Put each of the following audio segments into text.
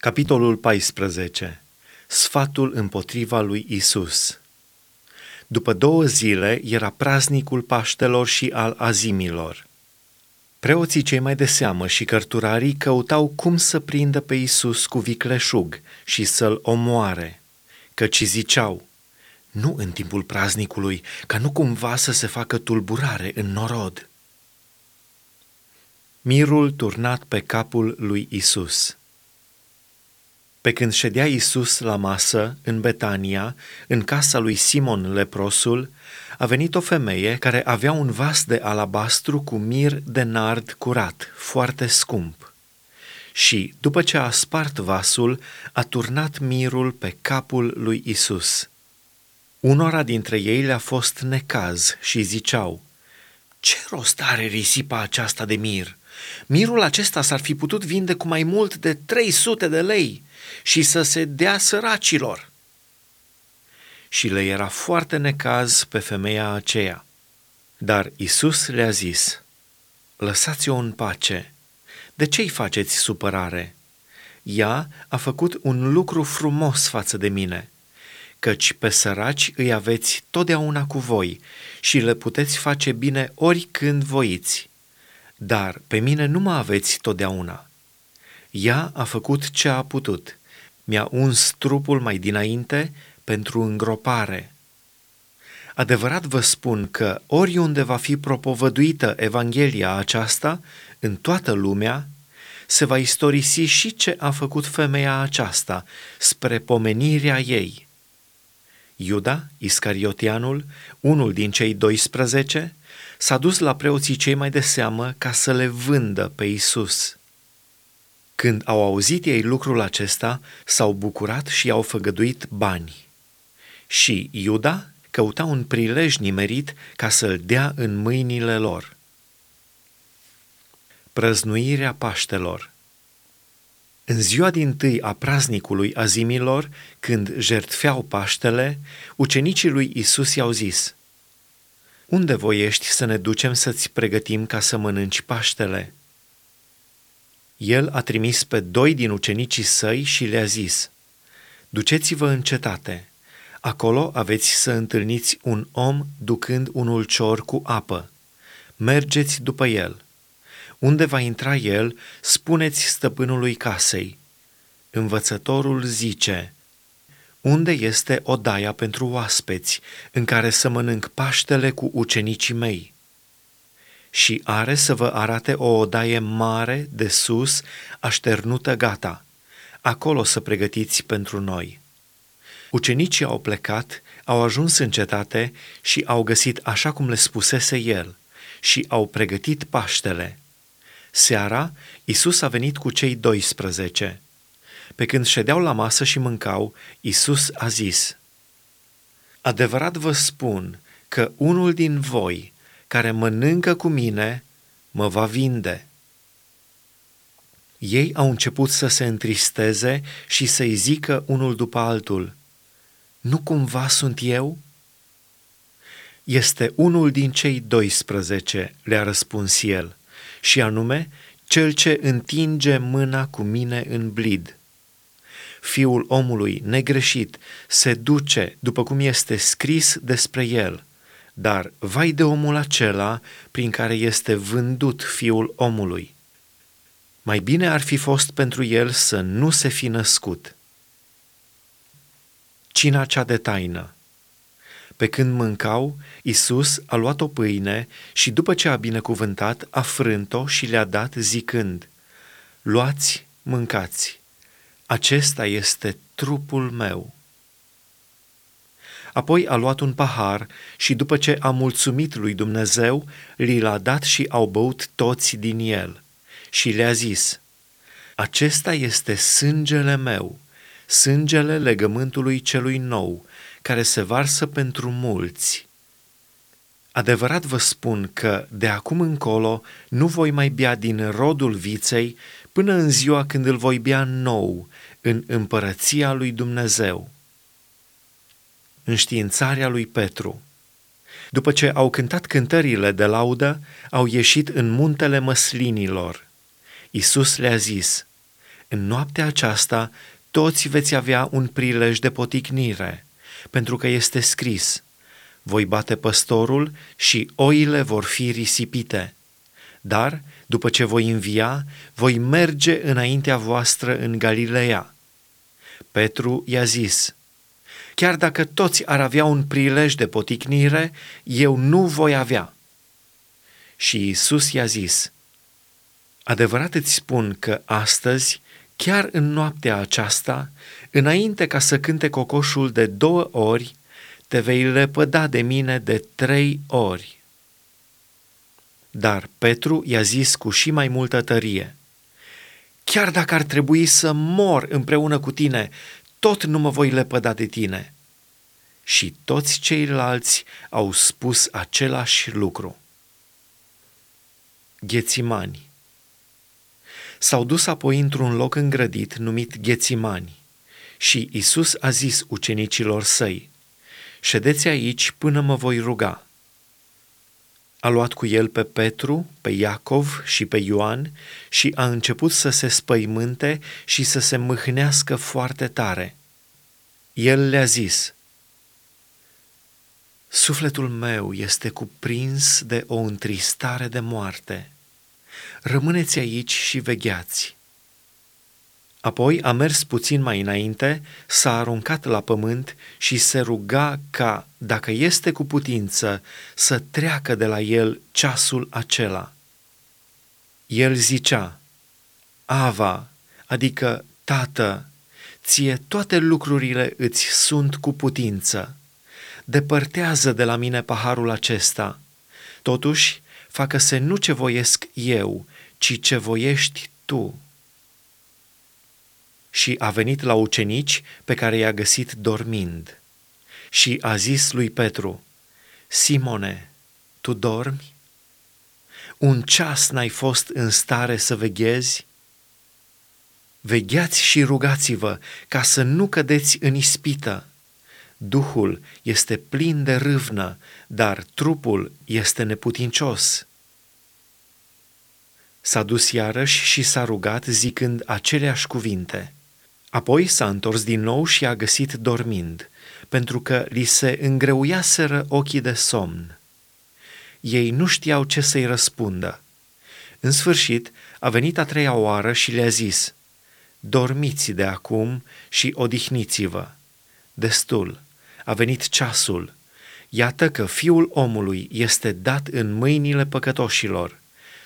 Capitolul 14. Sfatul împotriva lui Isus. După două zile era praznicul Paștelor și al Azimilor. Preoții cei mai de seamă și cărturarii căutau cum să prindă pe Isus cu vicleșug și să-l omoare, căci ziceau, nu în timpul praznicului, ca nu cumva să se facă tulburare în norod. Mirul turnat pe capul lui Isus. Pe când ședea Isus la masă în Betania, în casa lui Simon leprosul, a venit o femeie care avea un vas de alabastru cu mir de nard curat, foarte scump. Și, după ce a spart vasul, a turnat mirul pe capul lui Isus. Unora dintre ei le-a fost necaz și ziceau, Ce rost are risipa aceasta de mir? Mirul acesta s-ar fi putut vinde cu mai mult de 300 de lei și să se dea săracilor. Și le era foarte necaz pe femeia aceea. Dar Isus le-a zis, Lăsați-o în pace. De ce-i faceți supărare? Ea a făcut un lucru frumos față de mine, căci pe săraci îi aveți totdeauna cu voi și le puteți face bine oricând voiți. Dar pe mine nu mă aveți totdeauna. Ea a făcut ce a putut mi-a uns trupul mai dinainte pentru îngropare. Adevărat vă spun că oriunde va fi propovăduită Evanghelia aceasta, în toată lumea, se va istorisi și ce a făcut femeia aceasta spre pomenirea ei. Iuda, Iscariotianul, unul din cei 12, s-a dus la preoții cei mai de seamă ca să le vândă pe Isus. Când au auzit ei lucrul acesta, s-au bucurat și au făgăduit bani. Și Iuda căuta un prilej nimerit ca să-l dea în mâinile lor. Prăznuirea Paștelor În ziua din tâi a praznicului azimilor, când jertfeau Paștele, ucenicii lui Isus i-au zis, Unde voiești să ne ducem să-ți pregătim ca să mănânci Paștele?" el a trimis pe doi din ucenicii săi și le-a zis, Duceți-vă în cetate, acolo aveți să întâlniți un om ducând un ulcior cu apă. Mergeți după el. Unde va intra el, spuneți stăpânului casei. Învățătorul zice, Unde este odaia pentru oaspeți, în care să mănânc paștele cu ucenicii mei?' și are să vă arate o odaie mare de sus, așternută gata. Acolo să pregătiți pentru noi. Ucenicii au plecat, au ajuns în cetate și au găsit așa cum le spusese el și au pregătit Paștele. Seara, Isus a venit cu cei 12. Pe când ședeau la masă și mâncau, Isus a zis, Adevărat vă spun că unul din voi, care mănâncă cu mine mă va vinde. Ei au început să se întristeze și să-i zică unul după altul, Nu cumva sunt eu? Este unul din cei 12, le-a răspuns el, și anume cel ce întinge mâna cu mine în blid. Fiul omului negreșit se duce după cum este scris despre el – dar vai de omul acela prin care este vândut fiul omului. Mai bine ar fi fost pentru el să nu se fi născut. Cina cea de taină Pe când mâncau, Isus a luat o pâine și după ce a binecuvântat, a frânt-o și le-a dat zicând, Luați, mâncați, acesta este trupul meu. Apoi a luat un pahar și după ce a mulțumit lui Dumnezeu, li l-a dat și au băut toți din el. Și le-a zis, Acesta este sângele meu, sângele legământului celui nou, care se varsă pentru mulți. Adevărat vă spun că de acum încolo nu voi mai bea din rodul viței până în ziua când îl voi bea nou în împărăția lui Dumnezeu înștiințarea lui Petru. După ce au cântat cântările de laudă, au ieșit în muntele măslinilor. Isus le-a zis, În noaptea aceasta toți veți avea un prilej de poticnire, pentru că este scris, voi bate păstorul și oile vor fi risipite. Dar, după ce voi învia, voi merge înaintea voastră în Galileea. Petru i-a zis, chiar dacă toți ar avea un prilej de poticnire, eu nu voi avea. Și Isus i-a zis, adevărat îți spun că astăzi, chiar în noaptea aceasta, înainte ca să cânte cocoșul de două ori, te vei lepăda de mine de trei ori. Dar Petru i-a zis cu și mai multă tărie, Chiar dacă ar trebui să mor împreună cu tine, tot nu mă voi lepăda de tine. Și toți ceilalți au spus același lucru. Ghețimani S-au dus apoi într-un loc îngrădit numit Ghețimani și Isus a zis ucenicilor săi, Ședeți aici până mă voi ruga. A luat cu el pe Petru, pe Iacov și pe Ioan și a început să se spăimânte și să se mâhnească foarte tare. El le-a zis, Sufletul meu este cuprins de o întristare de moarte. Rămâneți aici și vegheați. Apoi a mers puțin mai înainte, s-a aruncat la pământ și se ruga ca, dacă este cu putință, să treacă de la el ceasul acela. El zicea, Ava, adică Tată, ție toate lucrurile îți sunt cu putință. Depărtează de la mine paharul acesta. Totuși, facă-se nu ce voiesc eu, ci ce voiești tu și a venit la ucenici pe care i-a găsit dormind. Și a zis lui Petru, Simone, tu dormi? Un ceas n-ai fost în stare să veghezi? Vegheați și rugați-vă ca să nu cădeți în ispită. Duhul este plin de râvnă, dar trupul este neputincios. S-a dus iarăși și s-a rugat zicând aceleași cuvinte – Apoi s-a întors din nou și a găsit dormind, pentru că li se îngreuiaseră ochii de somn. Ei nu știau ce să-i răspundă. În sfârșit, a venit a treia oară și le-a zis, Dormiți de acum și odihniți-vă. Destul, a venit ceasul. Iată că fiul omului este dat în mâinile păcătoșilor.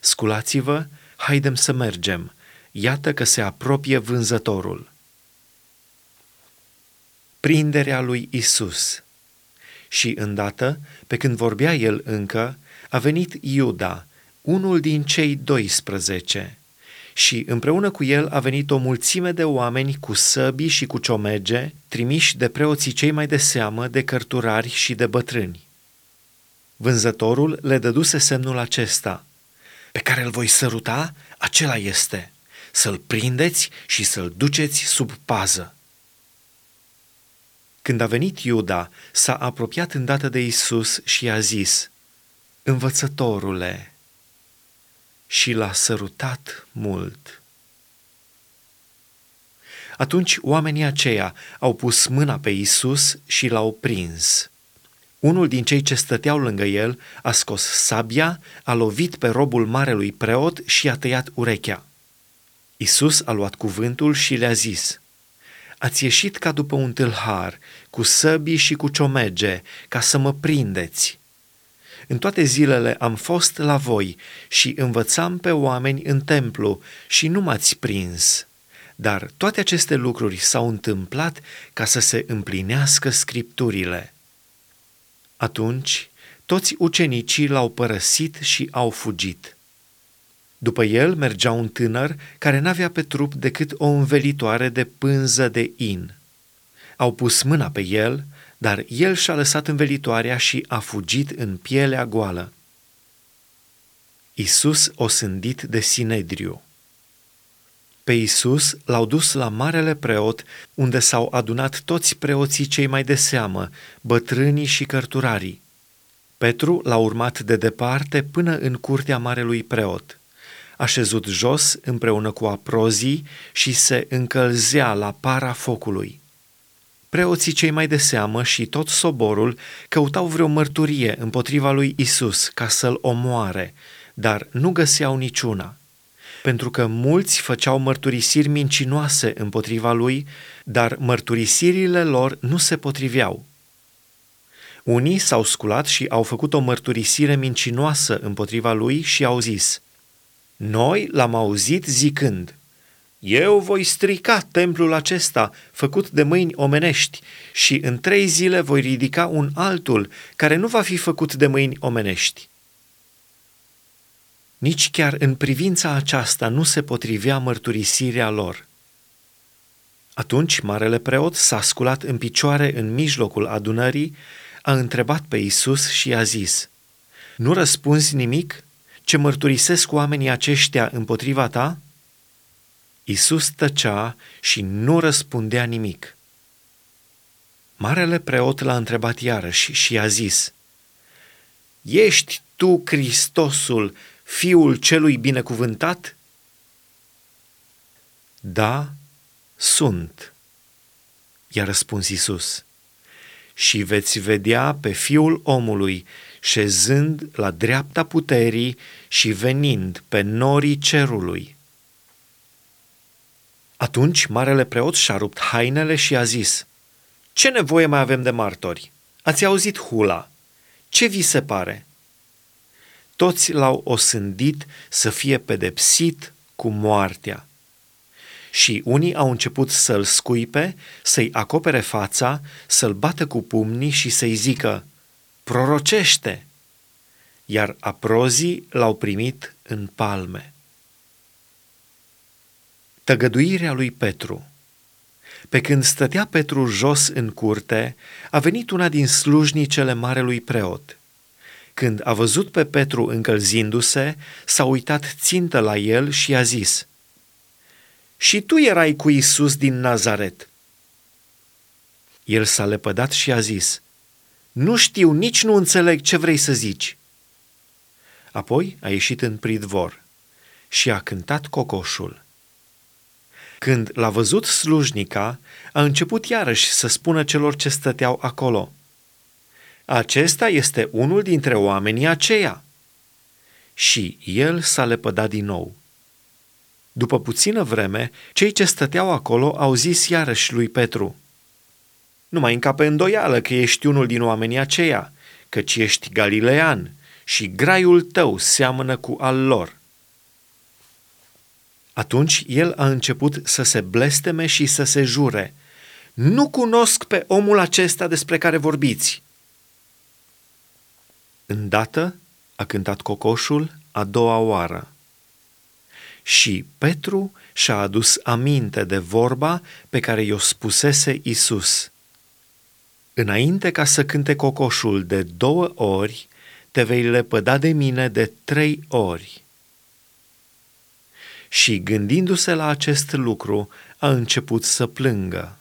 Sculați-vă, haidem să mergem. Iată că se apropie vânzătorul prinderea lui Isus. Și îndată, pe când vorbea el încă, a venit Iuda, unul din cei 12, și împreună cu el a venit o mulțime de oameni cu săbi și cu ciomege, trimiși de preoții cei mai de seamă, de cărturari și de bătrâni. Vânzătorul le dăduse semnul acesta, pe care îl voi săruta, acela este, să-l prindeți și să-l duceți sub pază. Când a venit Iuda, s-a apropiat îndată de Isus și a zis, Învățătorule, și l-a sărutat mult. Atunci oamenii aceia au pus mâna pe Isus și l-au prins. Unul din cei ce stăteau lângă el a scos sabia, a lovit pe robul marelui preot și a tăiat urechea. Isus a luat cuvântul și le-a zis – Ați ieșit ca după un tâlhar, cu săbii și cu ciomege, ca să mă prindeți. În toate zilele am fost la voi și învățam pe oameni în templu și nu m-ați prins. Dar toate aceste lucruri s-au întâmplat ca să se împlinească scripturile. Atunci, toți ucenicii l-au părăsit și au fugit. După el mergea un tânăr care n-avea pe trup decât o învelitoare de pânză de in. Au pus mâna pe el, dar el și-a lăsat învelitoarea și a fugit în pielea goală. Isus osândit de Sinedriu Pe Isus l-au dus la marele preot, unde s-au adunat toți preoții cei mai de seamă, bătrânii și cărturarii. Petru l-a urmat de departe până în curtea marelui preot așezut jos împreună cu aprozii și se încălzea la para focului. Preoții cei mai de seamă și tot soborul căutau vreo mărturie împotriva lui Isus ca să-l omoare, dar nu găseau niciuna. Pentru că mulți făceau mărturisiri mincinoase împotriva lui, dar mărturisirile lor nu se potriveau. Unii s-au sculat și au făcut o mărturisire mincinoasă împotriva lui și au zis, Noi l-am auzit zicând, eu voi strica templul acesta, făcut de mâini omenești, și în trei zile voi ridica un altul, care nu va fi făcut de mâini omenești. Nici chiar în privința aceasta nu se potrivea mărturisirea lor. Atunci marele preot s-a sculat în picioare în mijlocul adunării, a întrebat pe Isus și a zis, Nu răspunzi nimic? Ce mărturisesc oamenii aceștia împotriva ta?" Isus tăcea și nu răspundea nimic. Marele preot l-a întrebat iarăși și a zis, Ești tu Hristosul, Fiul celui binecuvântat? Da, sunt, i-a răspuns Isus. Și veți vedea pe Fiul omului șezând la dreapta puterii și venind pe norii cerului. Atunci marele preot și-a rupt hainele și a zis, Ce nevoie mai avem de martori? Ați auzit hula. Ce vi se pare? Toți l-au osândit să fie pedepsit cu moartea. Și unii au început să-l scuipe, să-i acopere fața, să-l bată cu pumnii și să-i zică, prorocește! Iar aprozii l-au primit în palme. Tăgăduirea lui Petru Pe când stătea Petru jos în curte, a venit una din slujnicele marelui preot. Când a văzut pe Petru încălzindu-se, s-a uitat țintă la el și a zis, Și tu erai cu Isus din Nazaret. El s-a lepădat și a zis, Nu știu, nici nu înțeleg ce vrei să zici. Apoi a ieșit în pridvor și a cântat cocoșul. Când l-a văzut slujnica, a început iarăși să spună celor ce stăteau acolo. Acesta este unul dintre oamenii aceia. Și el s-a lepădat din nou. După puțină vreme, cei ce stăteau acolo au zis iarăși lui Petru, Nu mai încape îndoială că ești unul din oamenii aceia, căci ești galilean și graiul tău seamănă cu al lor. Atunci el a început să se blesteme și să se jure. Nu cunosc pe omul acesta despre care vorbiți. Îndată a cântat cocoșul a doua oară. Și Petru și-a adus aminte de vorba pe care i-o spusese Isus. Înainte ca să cânte cocoșul de două ori, te vei lepăda de mine de trei ori și gândindu-se la acest lucru, a început să plângă.